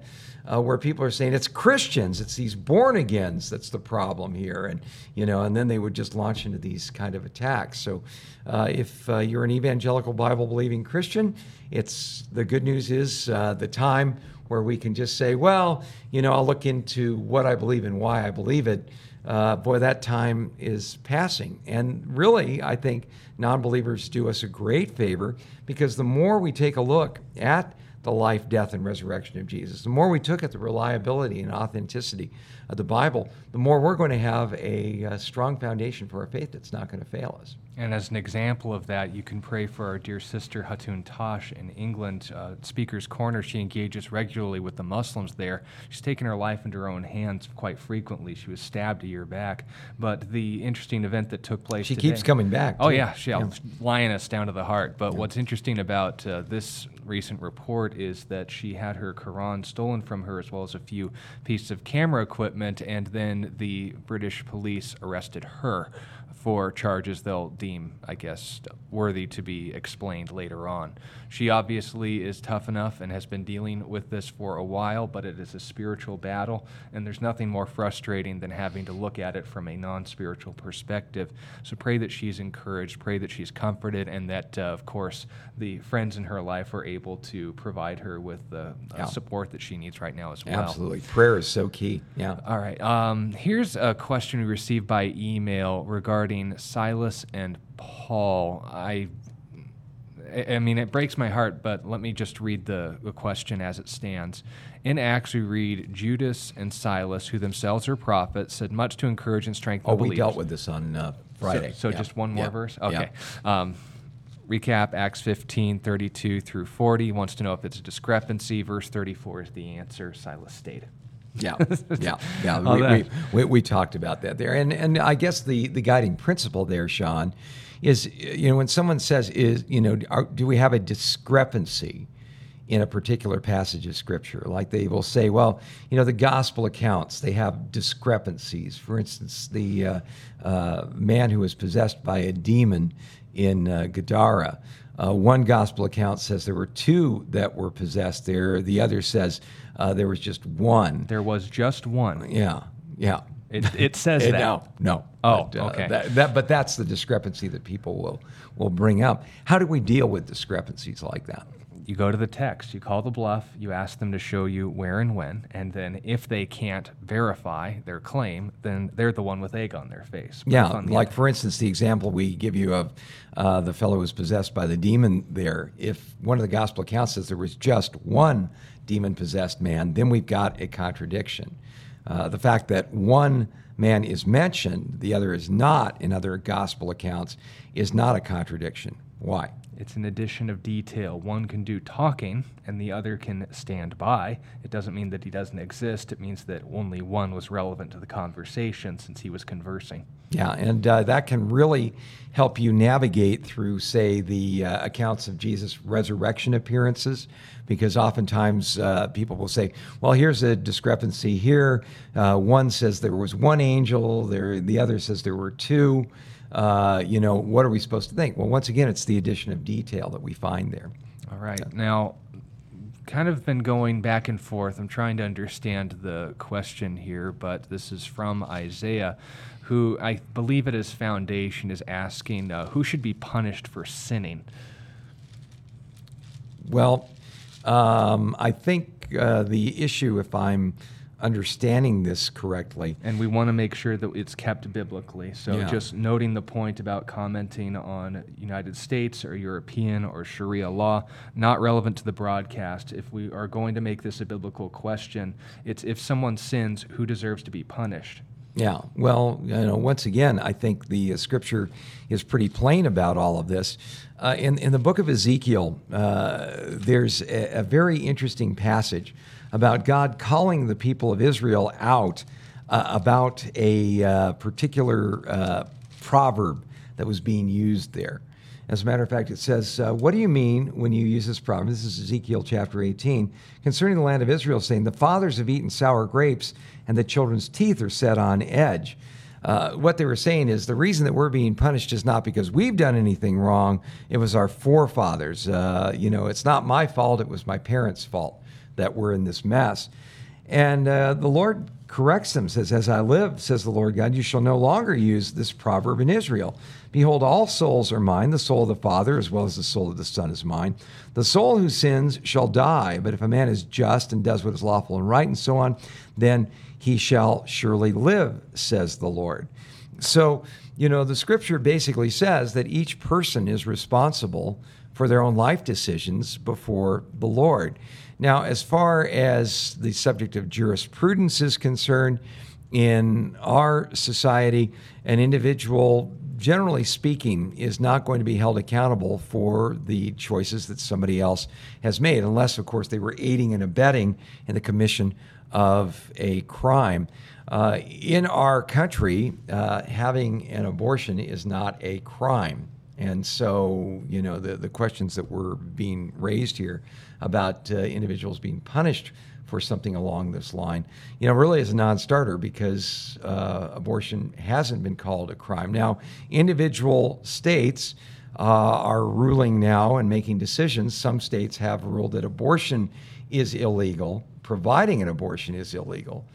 uh, where people are saying it's Christians, it's these born agains that's the problem here, and you know, and then they would just launch into these kind of attacks. So, uh, if uh, you're an evangelical Bible believing Christian, it's the good news is uh, the time where we can just say, well, you know, I'll look into what I believe and why I believe it. Uh, boy, that time is passing. And really, I think non believers do us a great favor because the more we take a look at the life, death, and resurrection of Jesus. The more we took at the reliability and authenticity of the Bible, the more we're going to have a, a strong foundation for our faith that's not going to fail us. And as an example of that, you can pray for our dear sister Hatun Tash in England, uh, Speaker's Corner. She engages regularly with the Muslims there. She's taken her life into her own hands quite frequently. She was stabbed a year back. But the interesting event that took place. She today, keeps coming back. Oh, too. yeah. She'll Yeah. lioness down to the heart. But what's interesting about uh, this recent report is that she had her Quran stolen from her, as well as a few pieces of camera equipment, and then the British police arrested her for charges they'll deem, I guess, worthy to be explained later on. She obviously is tough enough and has been dealing with this for a while, but it is a spiritual battle, and there's nothing more frustrating than having to look at it from a non spiritual perspective. So pray that she's encouraged, pray that she's comforted, and that, uh, of course, the friends in her life are able to provide her with the uh, Yeah. support that she needs right now as well. Absolutely. Prayer is so key. Yeah. All right. Um, here's a question we received by email regarding Silas and Paul. I, I mean, it breaks my heart, but let me just read the, the question as it stands. In Acts, we read Judas and Silas, who themselves are prophets, said much to encourage and strengthen Oh, we believers. dealt with this on uh, Friday. So, so Yeah. just one more Yeah. verse? Yeah. Okay. Um, recap Acts 15, 32 through 40. Wants to know if it's a discrepancy. Verse 34 is the answer, Silas stated. *laughs* Yeah, yeah, yeah. We, we, we, talked about that there, and and I guess the the guiding principle there, Sean, is you know when someone says is you know are, do we have a discrepancy in a particular passage of scripture? Like they will say, well, you know the gospel accounts they have discrepancies. For instance, the uh, uh, man who was possessed by a demon in uh, Gadara. Uh, one gospel account says there were two that were possessed there. The other says uh, there was just one. There was just one. Yeah, yeah. It, it says *laughs* Eh, that. No, no. Oh, But, uh, okay. That, that, but that's the discrepancy that people will will bring up. How do we deal with discrepancies like that? You go to the text, you call the bluff, you ask them to show you where and when, and then if they can't verify their claim, then they're the one with egg on their face. Yeah, like for instance, the example we give you of uh, the fellow who was possessed by the demon there. If one of the gospel accounts says there was just one demon possessed man, then we've got a contradiction. Uh, the fact that one man is mentioned, the other is not in other gospel accounts, is not a contradiction. Why? It's an addition of detail. One can do talking and the other can stand by. It doesn't mean that he doesn't exist. It means that only one was relevant to the conversation since he was conversing. Yeah, and uh, that can really help you navigate through, say, the uh, accounts of Jesus' resurrection appearances, because oftentimes uh, people will say, "Well, here's a discrepancy here. Uh, one says there was one angel, there the other says there were two. Uh, you know, what are we supposed to think?" Well, once again, it's the addition of detail that we find there. All right. Now, kind of been going back and forth. I'm trying to understand the question here, but this is from Isaiah, who I believe at his foundation is asking uh, who should be punished for sinning. Well, um, I think uh, the issue, if I'm understanding this correctly, And we want to make sure that it's kept biblically. So Yeah. just noting the point about commenting on United States or European or Sharia law, not relevant to the broadcast. If we are going to make this a biblical question, it's if someone sins, who deserves to be punished? Yeah, well, you know, once again, I think the uh, scripture is pretty plain about all of this. Uh, in, in the book of Ezekiel, uh, there's a, a very interesting passage about God calling the people of Israel out uh, about a uh, particular uh, proverb that was being used there. As a matter of fact, it says, uh, What do you mean when you use this proverb? This is Ezekiel chapter 18, concerning the land of Israel, saying, The fathers have eaten sour grapes, and the children's teeth are set on edge. Uh, what they were saying is the reason that we're being punished is not because we've done anything wrong. It was our forefathers. Uh, you know, it's not my fault. It was my parents' fault that we're in this mess. And uh, the Lord corrects them, says, As I live, says the Lord God, you shall no longer use this proverb in Israel. Behold, all souls are mine. The soul of the Father, as well as the soul of the Son, is mine. The soul who sins shall die. But if a man is just and does what is lawful and right, and so on, then he shall surely live, says the Lord. So, you know, the scripture basically says that each person is responsible for their own life decisions before the Lord. Now, as far as the subject of jurisprudence is concerned, in our society, an individual, generally speaking, is not going to be held accountable for the choices that somebody else has made, unless, of course, they were aiding and abetting in the commission of a crime. Uh, in our country, uh, having an abortion is not a crime. And so, you know, the, the questions that were being raised here about uh, individuals being punished for something along this line, you know, really is a non starter because uh, abortion hasn't been called a crime. Now, individual states uh, are ruling now and making decisions. Some states have ruled that abortion is illegal, providing an abortion is illegal.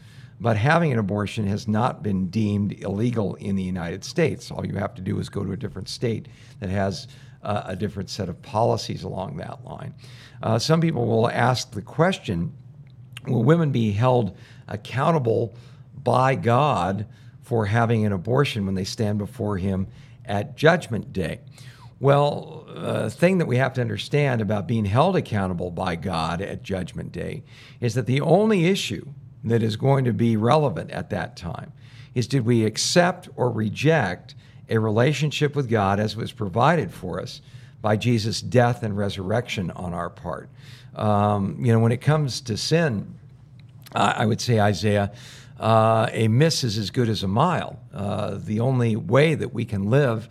But having an abortion has not been deemed illegal in the United States. All you have to do is go to a different state that has uh, a different set of policies along that line. Uh, some people will ask the question will women be held accountable by God for having an abortion when they stand before Him at Judgment Day? Well, a thing that we have to understand about being held accountable by God at Judgment Day is that the only issue that is going to be relevant at that time is did we accept or reject a relationship with God as was provided for us by Jesus' death and resurrection on our part? Um, you know, when it comes to sin, I would say, Isaiah, uh, a miss is as good as a mile. Uh, the only way that we can live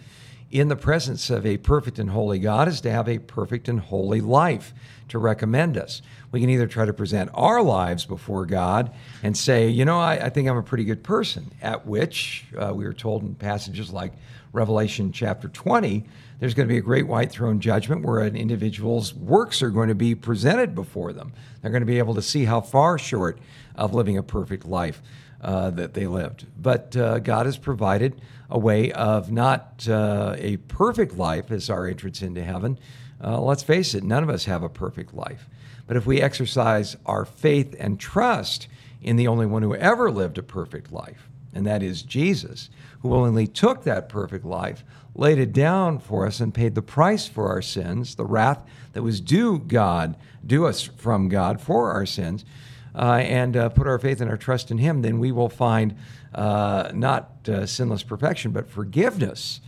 in the presence of a perfect and holy God is to have a perfect and holy life to recommend us. We can either try to present our lives before God and say, you know, I, I think I'm a pretty good person, at which uh, we are told in passages like Revelation chapter 20, there's going to be a great white throne judgment where an individual's works are going to be presented before them. They're going to be able to see how far short of living a perfect life uh, that they lived. But uh, God has provided a way of not uh, a perfect life as our entrance into heaven. Uh, let's face it, none of us have a perfect life. But if we exercise our faith and trust in the only one who ever lived a perfect life, and that is Jesus, who willingly took that perfect life, laid it down for us, and paid the price for our sins, the wrath that was due God, due us from God for our sins, uh, and uh, put our faith and our trust in Him, then we will find uh, not uh, sinless perfection, but forgiveness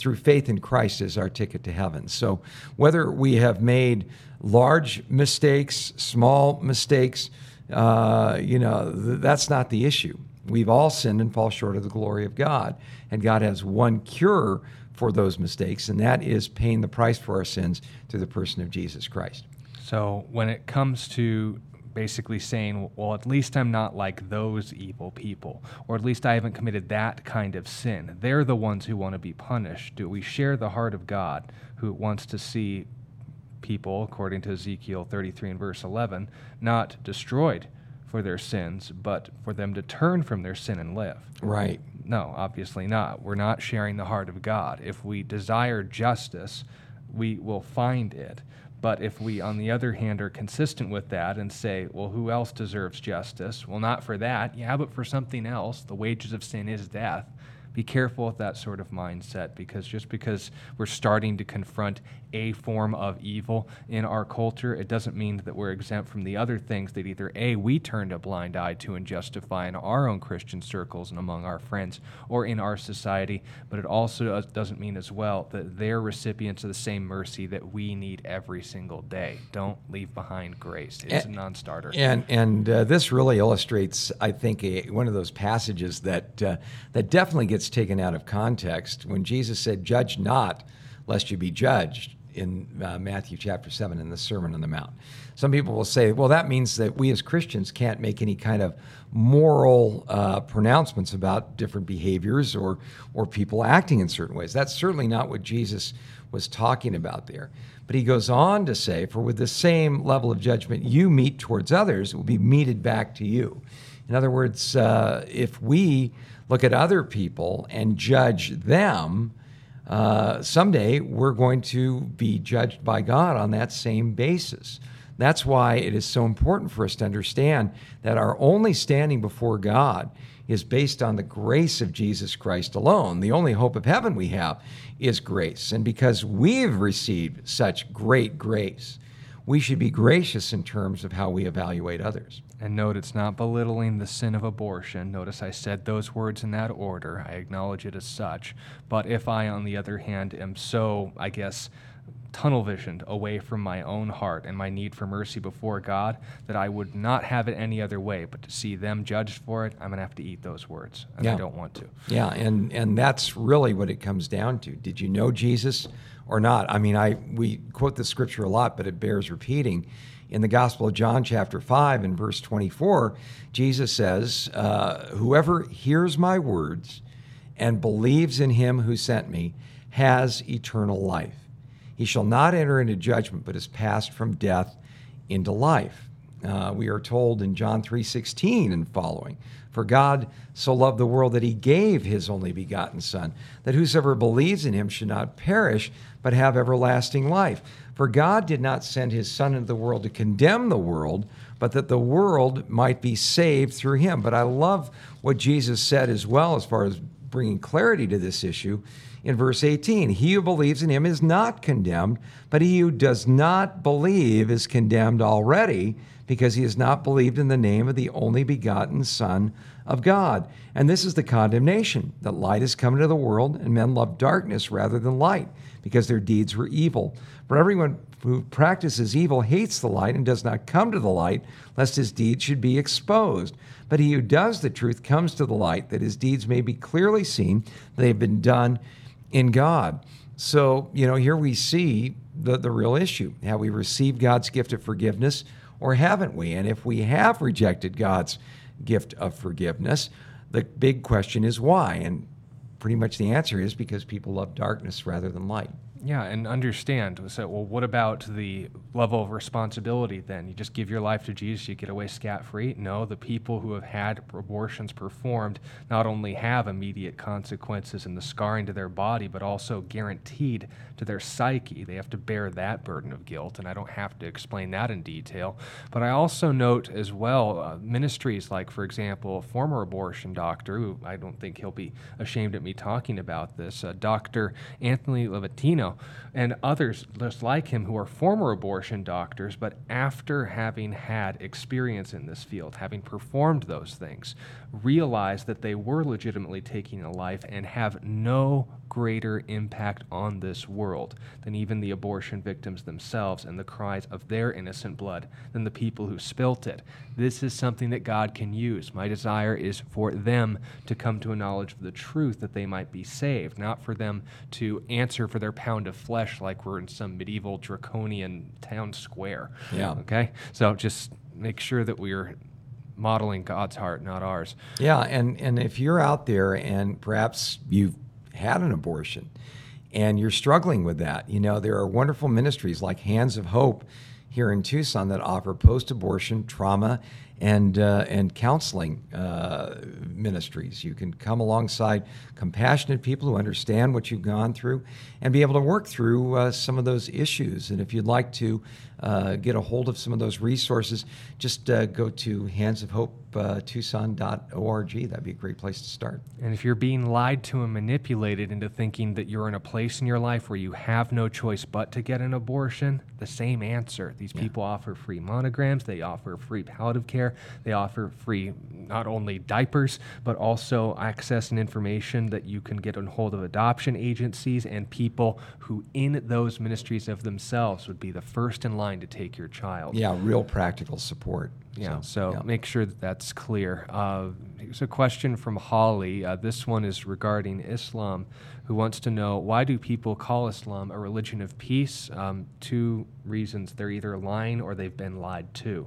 through faith in Christ is our ticket to heaven. So, whether we have made large mistakes, small mistakes, uh, you know, th- that's not the issue. We've all sinned and fall short of the glory of God. And God has one cure for those mistakes, and that is paying the price for our sins through the person of Jesus Christ. So, when it comes to basically saying, well, at least I'm not like those evil people, or at least I haven't committed that kind of sin. They're the ones who want to be punished. Do we share the heart of God who wants to see people, according to Ezekiel 33 and verse 11, not destroyed for their sins, but for them to turn from their sin and live? Right. No, obviously not. We're not sharing the heart of God. If we desire justice, we will find it. But if we, on the other hand, are consistent with that and say, well, who else deserves justice? Well, not for that. Yeah, but for something else. The wages of sin is death be careful with that sort of mindset because just because we're starting to confront a form of evil in our culture, it doesn't mean that we're exempt from the other things that either A, we turned a blind eye to and justify in our own Christian circles and among our friends or in our society, but it also doesn't mean as well that they're recipients of the same mercy that we need every single day. Don't leave behind grace. It's and, a non starter. And, and uh, this really illustrates, I think, a, one of those passages that, uh, that definitely gets gets taken out of context. When Jesus said, Judge not, lest you be judged, in uh, Matthew chapter 7 in the Sermon on the Mount. Some people will say, well, that means that we as Christians can't make any kind of moral uh, pronouncements about different behaviors or, or people acting in certain ways. That's certainly not what Jesus was talking about there. But he goes on to say, for with the same level of judgment you meet towards others, it will be meted back to you. In other words, uh, if we look at other people and judge them, uh, someday we're going to be judged by God on that same basis. That's why it is so important for us to understand that our only standing before God is based on the grace of Jesus Christ alone. The only hope of heaven we have is grace. And because we've received such great grace, we should be gracious in terms of how we evaluate others. And note, it's not belittling the sin of abortion. Notice I said those words in that order. I acknowledge it as such. But if I, on the other hand, am so, I guess, tunnel visioned away from my own heart and my need for mercy before God that I would not have it any other way but to see them judged for it, I'm going to have to eat those words. And Yeah. I don't want to. Yeah, and and that's really what it comes down to. Did you know Jesus or not? I mean, I we quote the scripture a lot, but it bears repeating. In the Gospel of John, chapter five, and verse twenty-four, Jesus says, uh, "Whoever hears my words and believes in Him who sent me has eternal life. He shall not enter into judgment, but is passed from death into life." Uh, we are told in John 3:16 and following, "For God so loved the world that he gave his only begotten son, that whosoever believes in him should not perish, but have everlasting life. For God did not send his son into the world to condemn the world, but that the world might be saved through him." But I love what Jesus said as well as far as bringing clarity to this issue in verse 18 He who believes in him is not condemned, but he who does not believe is condemned already because he has not believed in the name of the only begotten Son of God. And this is the condemnation that light has come into the world, and men love darkness rather than light because their deeds were evil. For everyone who practices evil hates the light and does not come to the light, lest his deeds should be exposed. But he who does the truth comes to the light, that his deeds may be clearly seen, they have been done in God. So, you know, here we see the, the real issue. Have we received God's gift of forgiveness or haven't we? And if we have rejected God's gift of forgiveness, the big question is why? And pretty much the answer is because people love darkness rather than light. Yeah, and understand. So, well, what about the level of responsibility then? You just give your life to Jesus, you get away scot free? No, the people who have had abortions performed not only have immediate consequences and the scarring to their body, but also guaranteed to their psyche. They have to bear that burden of guilt, and I don't have to explain that in detail. But I also note as well uh, ministries like, for example, a former abortion doctor, who I don't think he'll be ashamed at me talking about this, uh, Dr. Anthony Levatino, and others just like him who are former abortion doctors, but after having had experience in this field, having performed those things, realize that they were legitimately taking a life and have no greater impact on this world than even the abortion victims themselves and the cries of their innocent blood than the people who spilt it. This is something that God can use. My desire is for them to come to a knowledge of the truth that they might be saved, not for them to answer for their pound of flesh like we're in some medieval draconian town square. Yeah. Okay? So just make sure that we're modeling God's heart, not ours. Yeah, and and if you're out there and perhaps you've had an abortion and you're struggling with that, you know, there are wonderful ministries like Hands of Hope here in Tucson that offer post-abortion trauma and uh, and counseling uh, ministries. You can come alongside compassionate people who understand what you've gone through and be able to work through uh, some of those issues. And if you'd like to uh, get a hold of some of those resources, just uh, go to handsofhopetucson.org. That'd be a great place to start. And if you're being lied to and manipulated into thinking that you're in a place in your life where you have no choice but to get an abortion, the same answer. These people offer free monograms, they offer free palliative care, they offer free not only diapers, but also access and information that you can get on hold of adoption agencies and people who, in those ministries of themselves, would be the first in line to take your child. Yeah, real practical support. Yeah, So, so, yeah. make sure that that's clear. Uh, here's a question from Holly. Uh, this one is regarding Islam, who wants to know why do people call Islam a religion of peace? Um, two reasons: they're either lying or they've been lied to.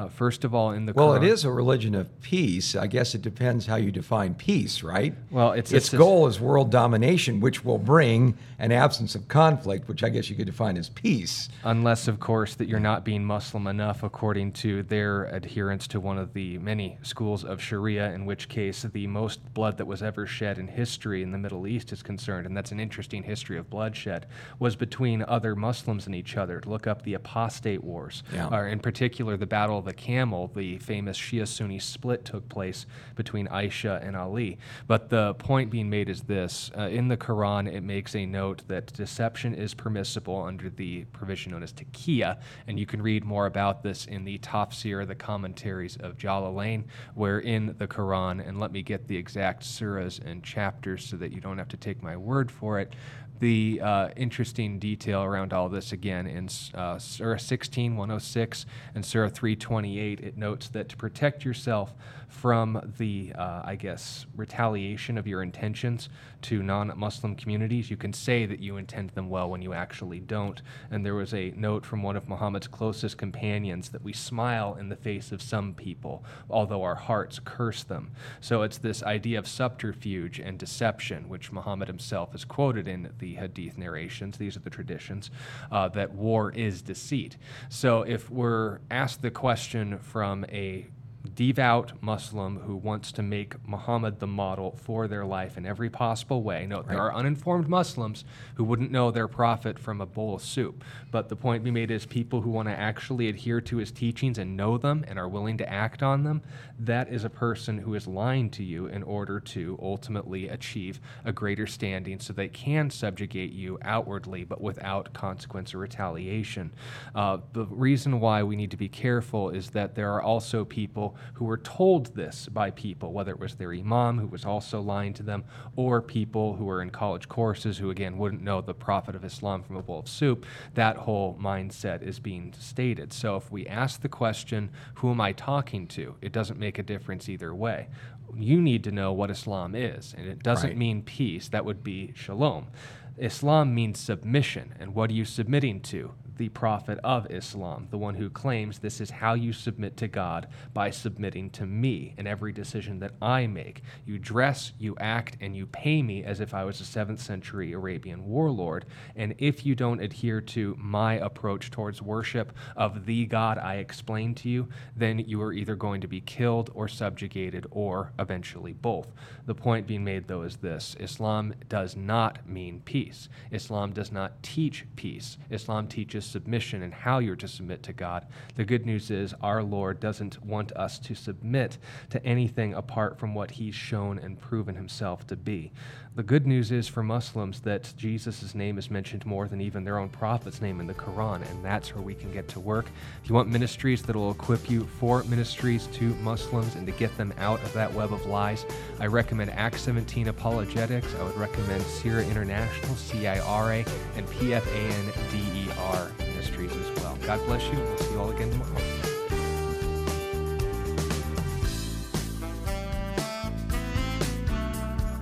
Uh, first of all, in the Well, it is a religion of peace. I guess it depends how you define peace, right? Well, it's- its it's- goal is world domination, which will bring an absence of conflict, which I guess you could define as peace. Unless, of course, that you're not being Muslim enough according to their adherence to one of the many schools of Sharia, in which case the most blood that was ever shed in history in the Middle East is concerned, and that's an interesting history of bloodshed, was between other Muslims and each other. To look up the apostate wars, Yeah. or in particular the Battle of the Camel, the famous Shia Sunni split took place between Aisha and Ali. But the point being made is this uh, in the Quran, it makes a note that deception is permissible under the provision known as taqiyya, and you can read more about this in the tafsir, the commentaries of Jalalain, where in the Quran, and let me get the exact surahs and chapters so that you don't have to take my word for it. The uh, interesting detail around all this again in uh, Surah 16, 106, and Surah 328, it notes that to protect yourself from the, uh, I guess, retaliation of your intentions to non Muslim communities, you can say that you intend them well when you actually don't. And there was a note from one of Muhammad's closest companions that we smile in the face of some people, although our hearts curse them. So it's this idea of subterfuge and deception, which Muhammad himself is quoted in the Hadith narrations. These are the traditions uh, that war is deceit. So if we're asked the question from a devout Muslim who wants to make Muhammad the model for their life in every possible way. Note, there are uninformed Muslims who wouldn't know their prophet from a bowl of soup. But the point we made is people who want to actually adhere to his teachings and know them and are willing to act on them, that is a person who is lying to you in order to ultimately achieve a greater standing so they can subjugate you outwardly but without consequence or retaliation. Uh, the reason why we need to be careful is that there are also people who were told this by people, whether it was their imam who was also lying to them, or people who were in college courses who, again, wouldn't know the prophet of Islam from a bowl of soup. That whole mindset is being stated. So if we ask the question, who am I talking to? It doesn't make a difference either way. You need to know what Islam is, and it doesn't Right. mean peace. That would be shalom. Islam means submission. And what are you submitting to? The Prophet of Islam, the one who claims this is how you submit to God by submitting to me in every decision that I make. You dress, you act, and you pay me as if I was a 7th century Arabian warlord. And if you don't adhere to my approach towards worship of the God I explained to you, then you are either going to be killed or subjugated or eventually both. The point being made, though, is this Islam does not mean peace. Islam does not teach peace. Islam teaches submission and how you're to submit to God. The good news is our Lord doesn't want us to submit to anything apart from what He's shown and proven Himself to be. The good news is for Muslims that Jesus' name is mentioned more than even their own prophet's name in the Quran, and that's where we can get to work. If you want ministries that will equip you for ministries to Muslims and to get them out of that web of lies, I recommend Acts 17 Apologetics. I would recommend CIRA International, CIRA, and PFANDER E ministries as well. God bless you. We'll see you all again tomorrow.